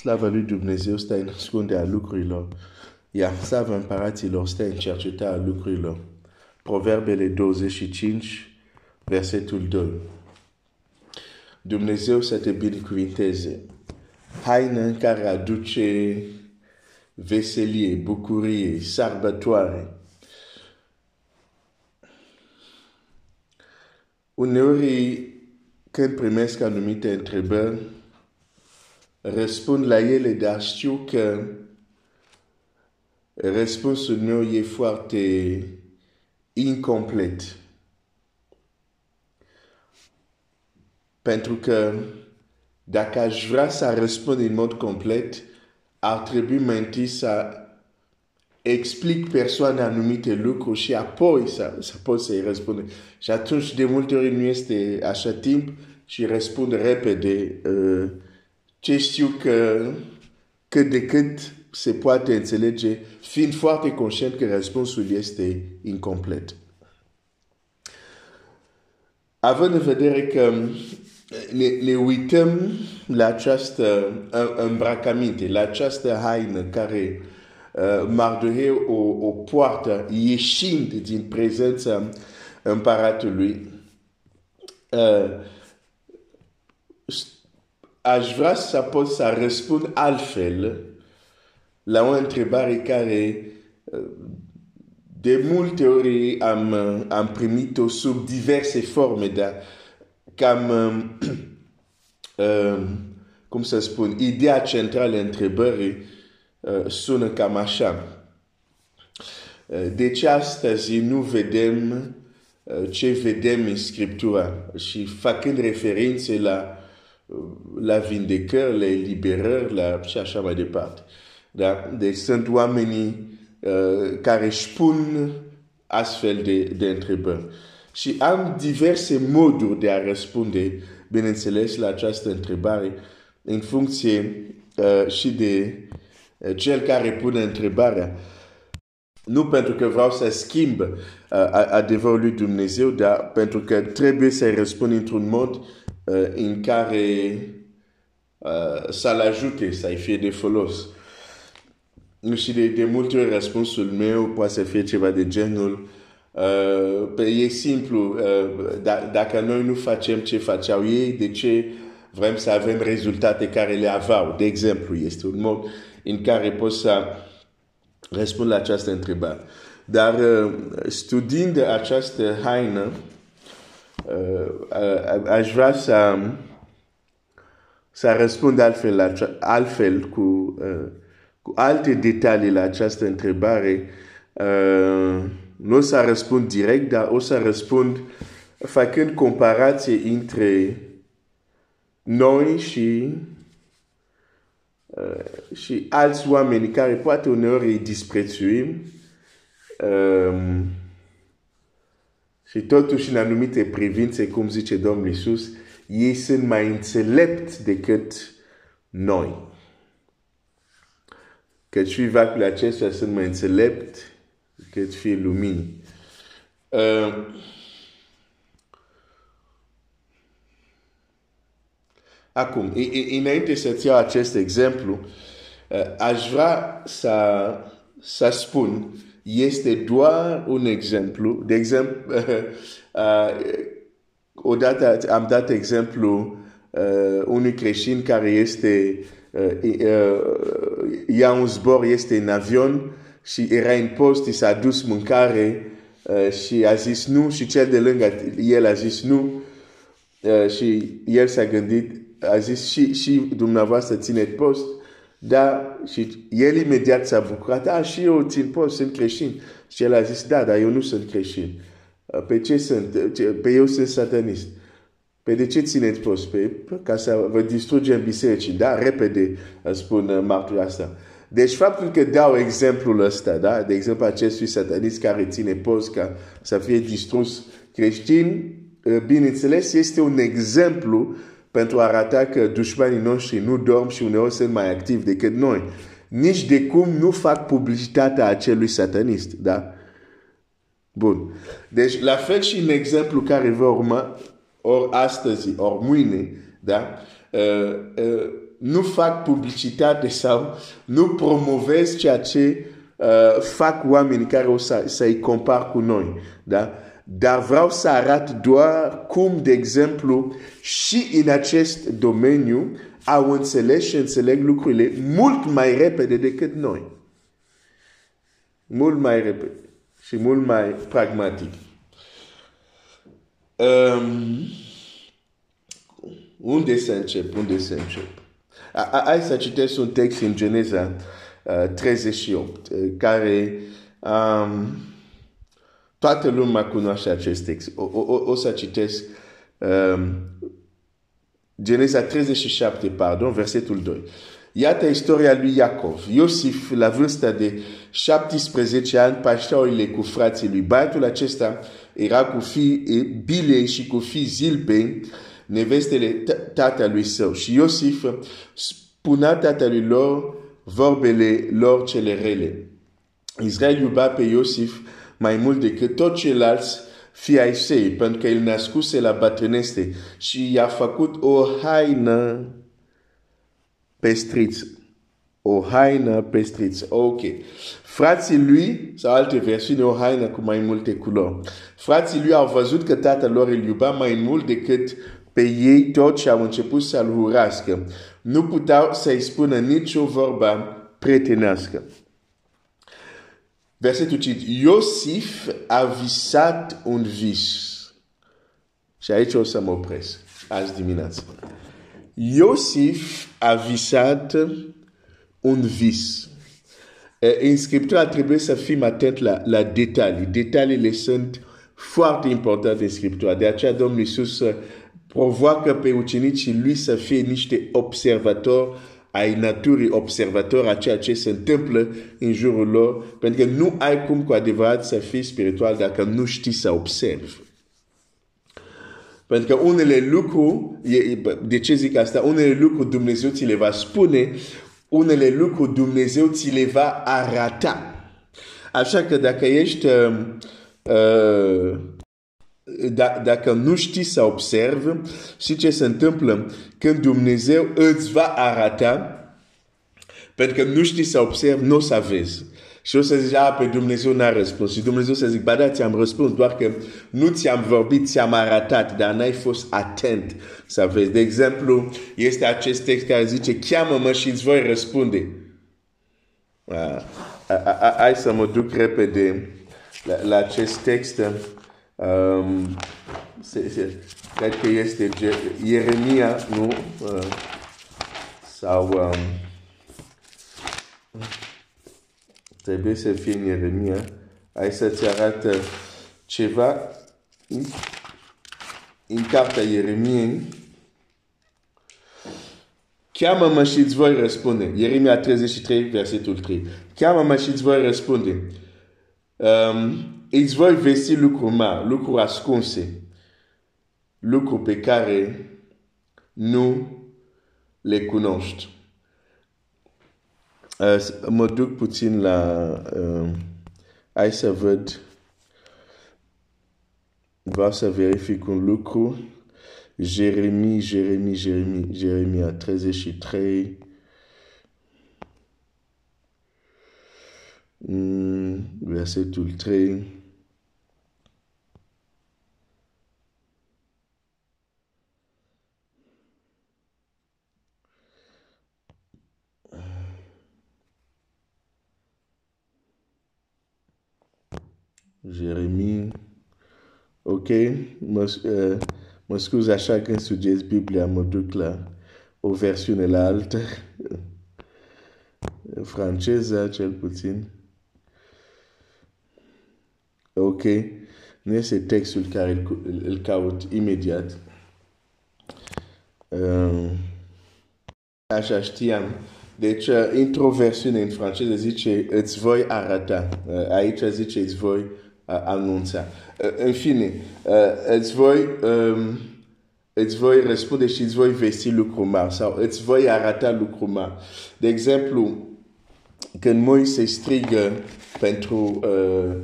Slava lui Dumnezeu stă în ascunde a lucrurilor, iar slava împăraților stă în cercetarea lucrurilor. Proverbele 25, versetul 2. Dumnezeu să te binecuvinteze. Haină în care aduce veselie, bucurie, sărbătoare. Uneori, când primesc anumite întrebări, răspund la ele, dar știu că răspunsul meu e foarte incomplet. Pentru că dacă aș vrea să răspund în mod complet, ar trebui mai întâi să explic persoane anumite lucruri și apoi să, să pot să-i răspund. Și atunci, de multe ori, nu este așa timp și răspund repede uh, ce știu că cât de cât se poate înțelege, fiind foarte conștient că răspunsul este incomplet. Având în vedere că ne, ne uităm la această îmbrăcăminte, la această haină care uh, Mardoheu o, o poartă ieșind din prezența împăratului, uh, aș vrea să pot să răspund altfel la o întrebare care de multe ori am, am primit-o sub diverse forme, dar cam, um, cum să spun, ideea centrală întrebării uh, sună cam așa. De ce astăzi nu vedem ce vedem în Scriptura și făcând referințe la la vindecări, la eliberări, la și așa mai departe. Da? Deci sunt oamenii uh, care își pun astfel de, de întrebări. Și am diverse moduri de a răspunde, bineînțeles, la această întrebare în funcție uh, și de uh, cel care pune întrebarea. Nu pentru că vreau să schimb uh, adevărul lui Dumnezeu, dar pentru că trebuie să răspund într-un mod uh, în care uh, să-l ajute să-i fie de folos. Și de, de multe ori răspunsul meu poate să fie ceva de genul uh, e simplu, uh, da, dacă noi nu facem ce faceau ei, de ce vrem să avem rezultate care le aveau? De exemplu, este un mod în care poți să răspund la această întrebare. Dar uh, studiind această haină, uh, aș vrea să, să răspund altfel, la, altfel cu, uh, cu alte detalii la această întrebare. Uh, nu o să răspund direct, dar o să răspund făcând comparație între noi și uh, și alți oameni care poate uneori îi disprețuim. Um, și totuși, în anumite privințe, cum zice Domnul Iisus, ei sunt mai înțelepți decât noi. Căci și vacile acestea sunt mai înțelepți decât fie luminii. Uh, acum, înainte să-ți iau acest exemplu, uh, aș vrea să, să spun este doar un exemplu. De exemplu, uh, odată am dat exemplu uh, unui creștin care este uh, uh, ia un zbor, este în avion și era în post, i s-a dus mâncare uh, și a zis nu și cel de lângă el a zis nu uh, și el s-a gândit, a zis și, și dumneavoastră țineți post da, și el imediat s-a bucurat, da, și eu țin post, sunt creștin. Și el a zis, da, dar eu nu sunt creștin. Pe ce sunt? Pe eu sunt satanist. Pe de ce țineți post? Pe, ca să vă distrugem bisericii. Da, repede spun martul asta. Deci faptul că dau exemplul ăsta, da, de exemplu acestui satanist care ține post ca să fie distrus creștin, bineînțeles, este un exemplu pentru a arăta că dușmanii noștri nu dorm și uneori sunt mai activi decât noi. Nici de cum nu fac publicitatea acelui satanist, da? Bun. Deci, la fel și în exemplu care vă urma, ori astăzi, ori mâine, da? Uh, uh, nu fac publicitate sau nu promovez ceea ce uh, fac oamenii care o să, să-i compar cu noi. Da? Dar vreau să arăt doar cum, de exemplu, și în acest domeniu au înțeles și înțeleg lucrurile mult mai repede decât noi. Mult mai repede și mult mai pragmatic. Um, unde să încep? Unde să încep? Hai să citesc un text în Geneza uh, 38, uh, care um, toată lumea cunoaște acest text. O, o, o să citesc um, Geneza 37, pardon, versetul 2. Iată istoria lui Iacov. Iosif, la vârsta de 17 ani, pașteaurile cu frații lui. Băiatul acesta era cu fii Bilei și cu fii Zilpei, nevestele tatălui său. Și Iosif spunea tatălui lor vorbele lor cele rele. Israel iuba pe Iosif mai mult decât tot ceilalți fii ai săi, pentru că el născuse la bătrânește și i-a făcut o haină pestriță. O haină pestriță. Ok. Frații lui, sau alte versiuni, o haină cu mai multe culori. Frații lui au văzut că tatăl lor îl iuba mai mult decât pe ei tot și au început să-l urască. Nu puteau să-i spună nicio vorbă pretenească. Versetul 5. Iosif a visat un vis. Și aici o să mă opresc azi dimineață. Iosif a visat un vis. În Scriptura trebuie să fim atent la, la detalii. Detaliile sunt foarte importante în Scriptura. De aceea Domnul Iisus provoacă pe ucenicii lui să fie niște observatori ai naturii, observatori a ceea ce se întâmplă în jurul lor, pentru că nu ai cum cu adevărat să fii spiritual dacă nu știi să observi. Pentru că unele lucruri, de ce zic asta? Unele lucruri Dumnezeu ți le va spune, unele lucruri Dumnezeu ți le va arata. Așa că dacă ești uh, uh, da, dacă nu știi să observi și ce se întâmplă când Dumnezeu îți va arata, pentru că nu știi să observi, nu o să vezi. Și o să zici, a, pe Dumnezeu n-a răspuns. Și Dumnezeu să zic, ba da, ți-am răspuns, doar că nu ți-am vorbit, ți-am arătat, dar n-ai fost atent să vezi. De exemplu, este acest text care zice, cheamă-mă și îți voi răspunde. Hai să mă duc repede la, la acest text. Um, se, se, cred că este Ieremia, nu? Uh, sau um, trebuie să fie în Ieremia. Hai să-ți arăt ceva în, în cartea Ieremiei. Cheamă-mă și îți voi răspunde. Ieremia 33, versetul 3. Cheamă-mă și îți voi răspunde. Um, îți voi vesti lucruri mari, lucruri ascunse, lucruri pe care nu le cunoști. Uh, mă duc puțin la... Uh, hai să văd. Vreau să verific un lucru. Jeremie, Jeremie, Jeremie, Jeremia 33. Mm, versetul 3. Jérémie. Ok, mă, uh, mă scuz așa când studiez Biblia, mă duc la o versiune la altă, franceză cel puțin. Ok, nu este textul care îl, îl caut imediat. Uh, așa știam. Deci, uh, într-o versiune în franceză zice, îți voi arăta. Uh, aici zice, îți voi anunța. În fine, îți voi, îți voi răspunde și îți voi vesti lucruri mari sau îți voi arăta lucruri mari. De exemplu, când Moise strigă pentru uh, uh,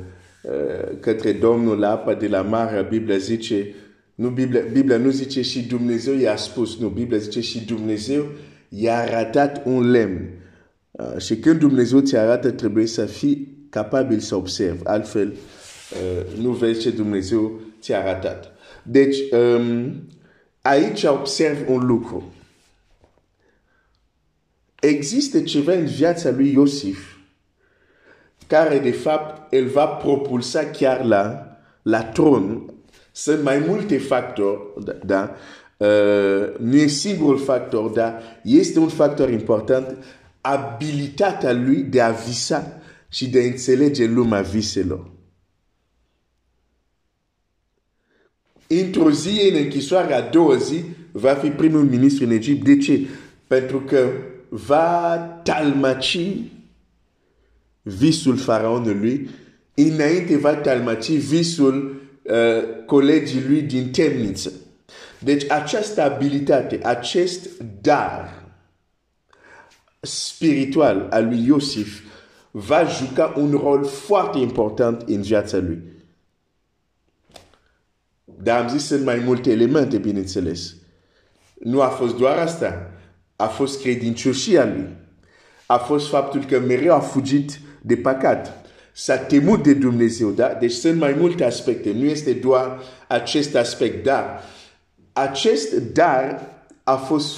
către Domnul apa de la mare, Biblia zice, nu Biblia, Biblia nu zice și Dumnezeu i-a spus, nu, Biblia zice și Dumnezeu i-a arătat un lemn. Uh, și când Dumnezeu ți arată, trebuie să fii capabil să observi. Altfel, uh, nu vezi ce Dumnezeu ți-a arătat. Deci, um, aici observ un lucru. Există ceva în viața lui Iosif care, de fapt, el va propulsa chiar la, la tron. Sunt mai multe factori, da, da? Uh, nu e singurul factor, dar este un factor important, abilitatea lui de a visa și de a înțelege lumea viselor. Într-o zi, în închisoare a doua zi, va fi primul ministru în Egipt. De ce? Pentru că va talmaci visul faraonului, înainte va talmaci visul uh, colegii lui din temniță. Deci această abilitate, acest dar spiritual al lui Iosif va juca un rol foarte important în viața lui. Dar am zis sunt mai multe elemente, bineînțeles. Nu a fost doar asta. A fost credincioșia lui. A fost faptul că mereu a fugit de păcat. S-a temut de Dumnezeu, da? Deci sunt mai multe aspecte. Nu este doar acest aspect, dar acest dar a fost,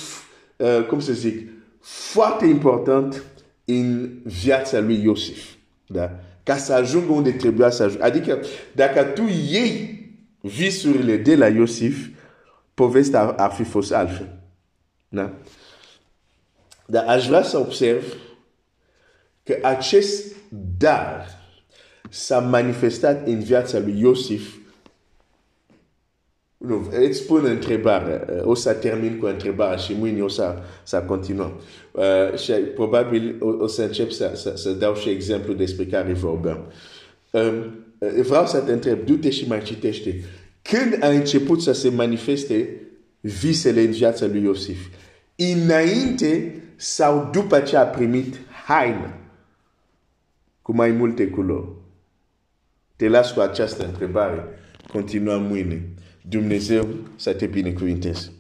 uh, cum să zic, foarte important în viața lui Iosif. Da? Ca să ajungă unde trebuia să ajungă. Adică, dacă tu iei visurile de la Iosif, povestea ar fi fost altfel. Da? Dar aș vrea să observ că acest dar s-a manifestat în viața lui Iosif nu, îți pun întrebare. O să termin cu întrebarea și mâine o să, să continuăm. Uh, și probabil o, o să încep să, să, să dau și exemplu despre care vorbeam. Um, vreau să te întreb, du-te și mai citește. Când a început să se manifeste visele în viața lui Iosif? Înainte sau după ce a primit haină cu mai multe culori? Te las cu această întrebare. Continuăm mâine. Dumnezeu să te binecuvinteze.